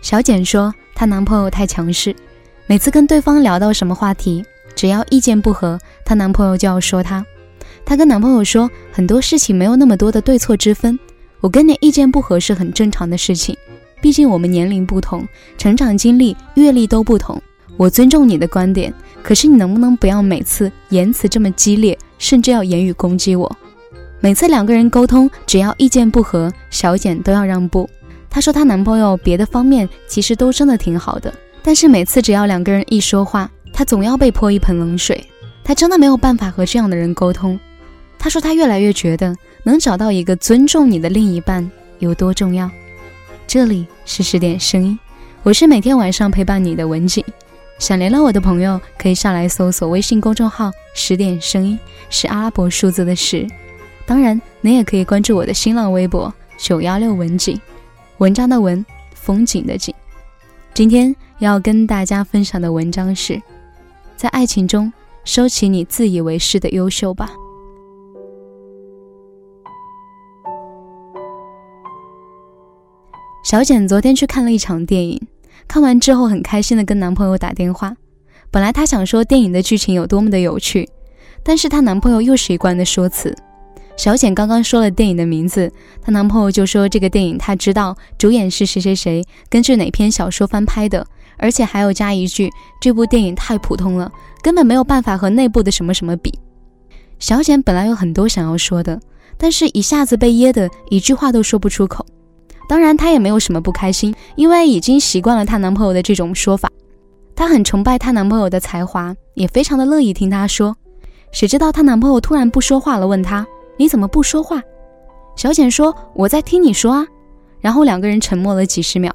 小简说，她男朋友太强势，每次跟对方聊到什么话题，只要意见不合，她男朋友就要说她。她跟男朋友说，很多事情没有那么多的对错之分，我跟你意见不合是很正常的事情，毕竟我们年龄不同，成长经历、阅历都不同。我尊重你的观点，可是你能不能不要每次言辞这么激烈，甚至要言语攻击我？每次两个人沟通，只要意见不合，小简都要让步。她说她男朋友别的方面其实都真的挺好的，但是每次只要两个人一说话，她总要被泼一盆冷水。她真的没有办法和这样的人沟通。她说她越来越觉得能找到一个尊重你的另一半有多重要。这里是十点声音，我是每天晚上陪伴你的文景。想联络我的朋友，可以上来搜索微信公众号“十点声音”，是阿拉伯数字的十。当然，你也可以关注我的新浪微博“九幺六文景”，文章的文，风景的景。今天要跟大家分享的文章是：在爱情中收起你自以为是的优秀吧。小简昨天去看了一场电影。看完之后很开心的跟男朋友打电话，本来她想说电影的剧情有多么的有趣，但是她男朋友又是一贯的说辞。小简刚刚说了电影的名字，她男朋友就说这个电影他知道，主演是谁谁谁，根据哪篇小说翻拍的，而且还要加一句这部电影太普通了，根本没有办法和内部的什么什么比。小简本来有很多想要说的，但是一下子被噎得一句话都说不出口。当然，她也没有什么不开心，因为已经习惯了她男朋友的这种说法。她很崇拜她男朋友的才华，也非常的乐意听他说。谁知道她男朋友突然不说话了，问她：“你怎么不说话？”小简说：“我在听你说啊。”然后两个人沉默了几十秒。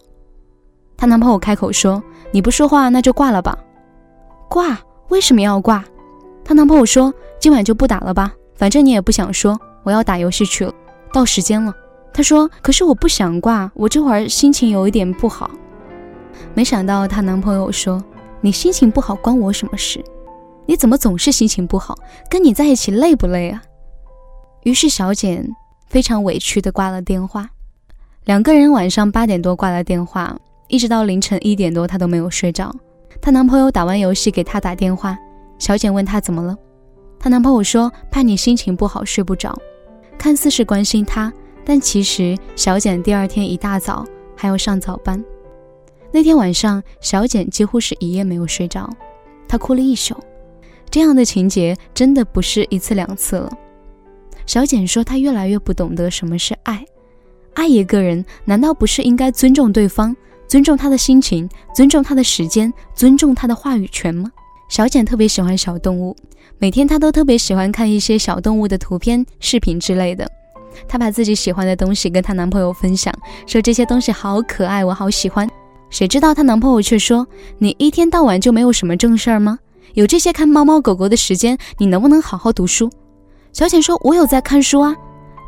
她男朋友开口说：“你不说话，那就挂了吧。”挂？为什么要挂？她男朋友说：“今晚就不打了吧，反正你也不想说，我要打游戏去了，到时间了。”她说：“可是我不想挂，我这会儿心情有一点不好。”没想到她男朋友说：“你心情不好关我什么事？你怎么总是心情不好？跟你在一起累不累啊？”于是小简非常委屈地挂了电话。两个人晚上八点多挂了电话，一直到凌晨一点多，她都没有睡着。她男朋友打完游戏给她打电话，小简问她怎么了，她男朋友说：“怕你心情不好睡不着。”看似是关心她。但其实，小简第二天一大早还要上早班。那天晚上，小简几乎是一夜没有睡着，她哭了一宿。这样的情节真的不是一次两次了。小简说，她越来越不懂得什么是爱。爱一个人，难道不是应该尊重对方，尊重他的心情，尊重他的时间，尊重他的话语权吗？小简特别喜欢小动物，每天她都特别喜欢看一些小动物的图片、视频之类的。她把自己喜欢的东西跟她男朋友分享，说这些东西好可爱，我好喜欢。谁知道她男朋友却说：“你一天到晚就没有什么正事儿吗？有这些看猫猫狗狗的时间，你能不能好好读书？”小简说：“我有在看书啊。”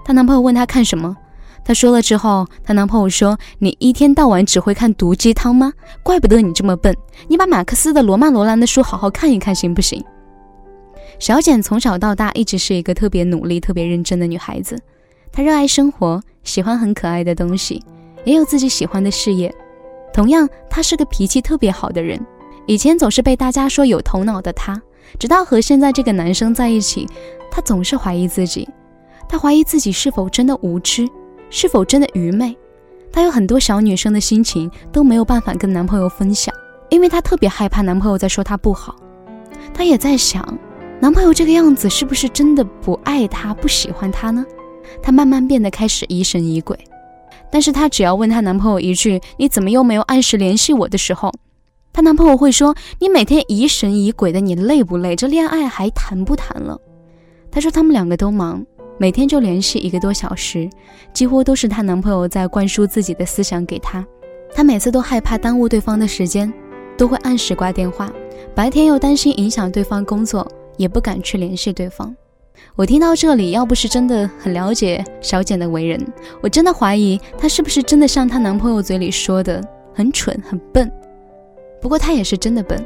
她男朋友问她看什么，她说了之后，她男朋友说：“你一天到晚只会看毒鸡汤吗？怪不得你这么笨，你把马克思的《罗曼·罗兰》的书好好看一看，行不行？”小简从小到大一直是一个特别努力、特别认真的女孩子。她热爱生活，喜欢很可爱的东西，也有自己喜欢的事业。同样，她是个脾气特别好的人。以前总是被大家说有头脑的她，直到和现在这个男生在一起，她总是怀疑自己。她怀疑自己是否真的无知，是否真的愚昧。她有很多小女生的心情都没有办法跟男朋友分享，因为她特别害怕男朋友在说她不好。她也在想，男朋友这个样子是不是真的不爱她、不喜欢她呢？她慢慢变得开始疑神疑鬼，但是她只要问她男朋友一句“你怎么又没有按时联系我”的时候，她男朋友会说：“你每天疑神疑鬼的，你累不累？这恋爱还谈不谈了？”她说他们两个都忙，每天就联系一个多小时，几乎都是她男朋友在灌输自己的思想给她。她每次都害怕耽误对方的时间，都会按时挂电话，白天又担心影响对方工作，也不敢去联系对方。我听到这里，要不是真的很了解小简的为人，我真的怀疑她是不是真的像她男朋友嘴里说的很蠢很笨。不过她也是真的笨。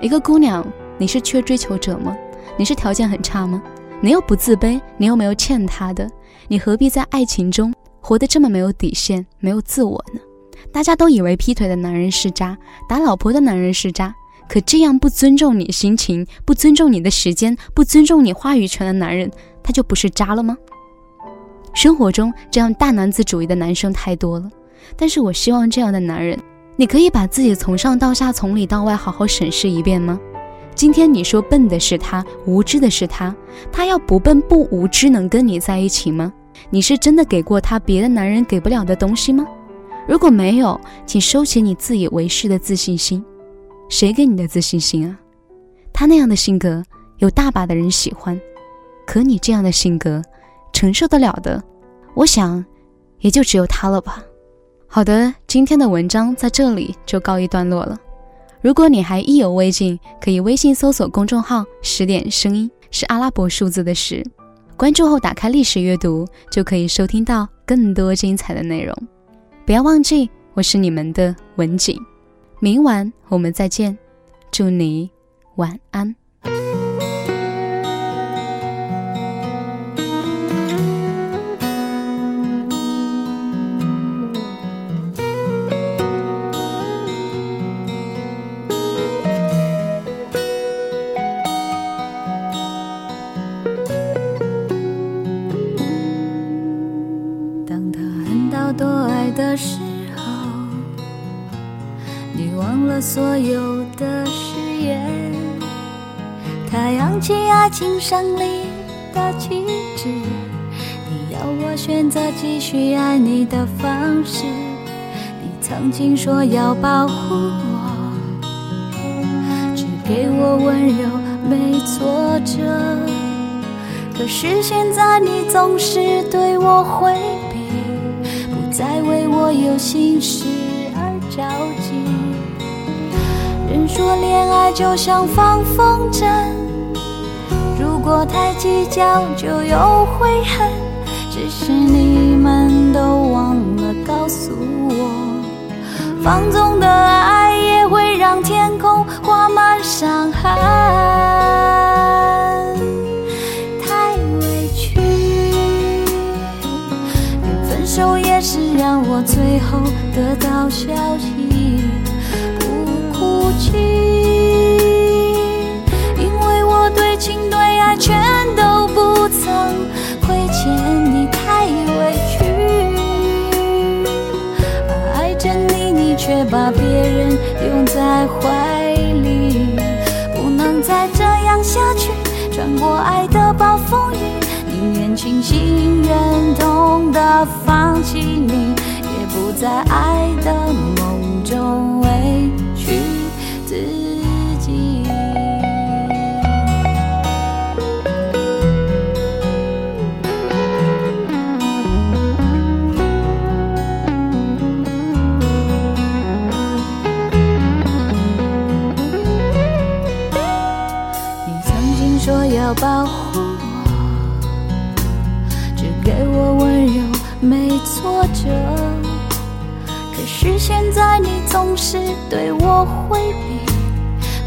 一个姑娘，你是缺追求者吗？你是条件很差吗？你又不自卑，你又没有欠他的，你何必在爱情中活得这么没有底线、没有自我呢？大家都以为劈腿的男人是渣，打老婆的男人是渣，可这样不尊重你心情、不尊重你的时间、不尊重你话语权的男人，他就不是渣了吗？生活中这样大男子主义的男生太多了，但是我希望这样的男人，你可以把自己从上到下、从里到外好好审视一遍吗？今天你说笨的是他，无知的是他，他要不笨不无知能跟你在一起吗？你是真的给过他别的男人给不了的东西吗？如果没有，请收起你自以为是的自信心。谁给你的自信心啊？他那样的性格有大把的人喜欢，可你这样的性格，承受得了的，我想也就只有他了吧。好的，今天的文章在这里就告一段落了。如果你还意犹未尽，可以微信搜索公众号“十点声音”，是阿拉伯数字的十。关注后打开历史阅读，就可以收听到更多精彩的内容。不要忘记，我是你们的文景。明晚我们再见，祝你晚安。当他恨到多爱的时候，你忘了所有的誓言。他扬起爱情胜利的旗帜，你要我选择继续爱你的方式。你曾经说要保护我，只给我温柔没挫折。可是现在你总是对我回。在为我有心事而着急。人说恋爱就像放风筝，如果太计较就有悔恨。只是你们都忘了告诉我，放纵的爱也会让天空画满伤痕。让我最后得到消息，不哭泣，因为我对情对爱全都不曾亏欠你，太委屈。爱着你，你却把别人拥在怀里，不能再这样下去，穿过爱的暴。宁愿清醒忍痛的放弃你，也不在爱的梦中委现在你总是对我回避，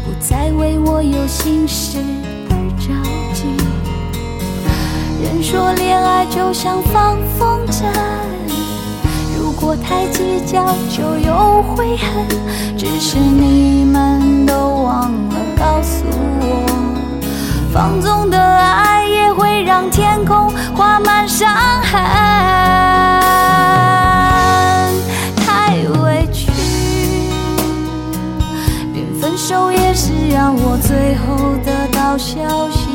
不再为我有心事而着急。人说恋爱就像放风筝，如果太计较就有悔恨。只是你们都忘了告诉我，放纵的得到消息，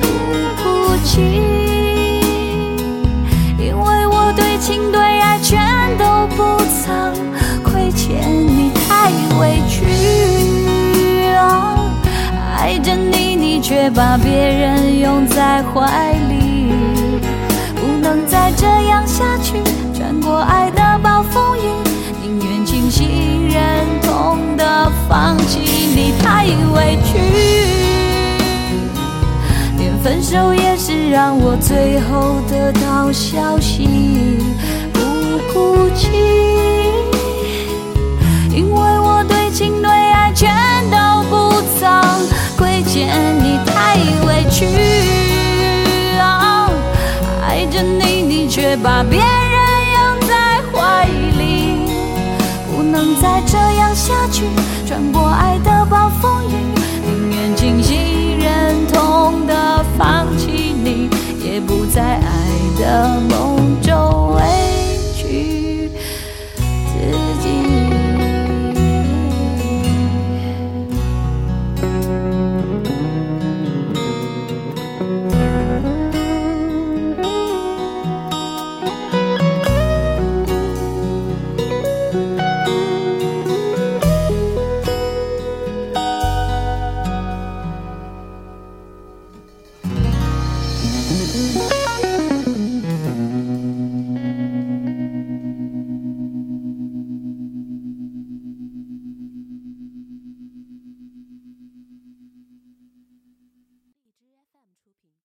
不哭泣，因为我对情对爱全都不曾亏欠你，太委屈啊。爱着你，你却把别人拥在怀里，不能再这样下去，穿过爱的暴风雨。宁愿清醒忍痛的放弃你太委屈，分手也是让我最后得到消息，不哭泣，因为我对情对爱全都不曾亏欠你太委屈。爱着你，你却把别人拥在怀里。不能再这样下去，穿过爱的放弃你，也不再爱的梦。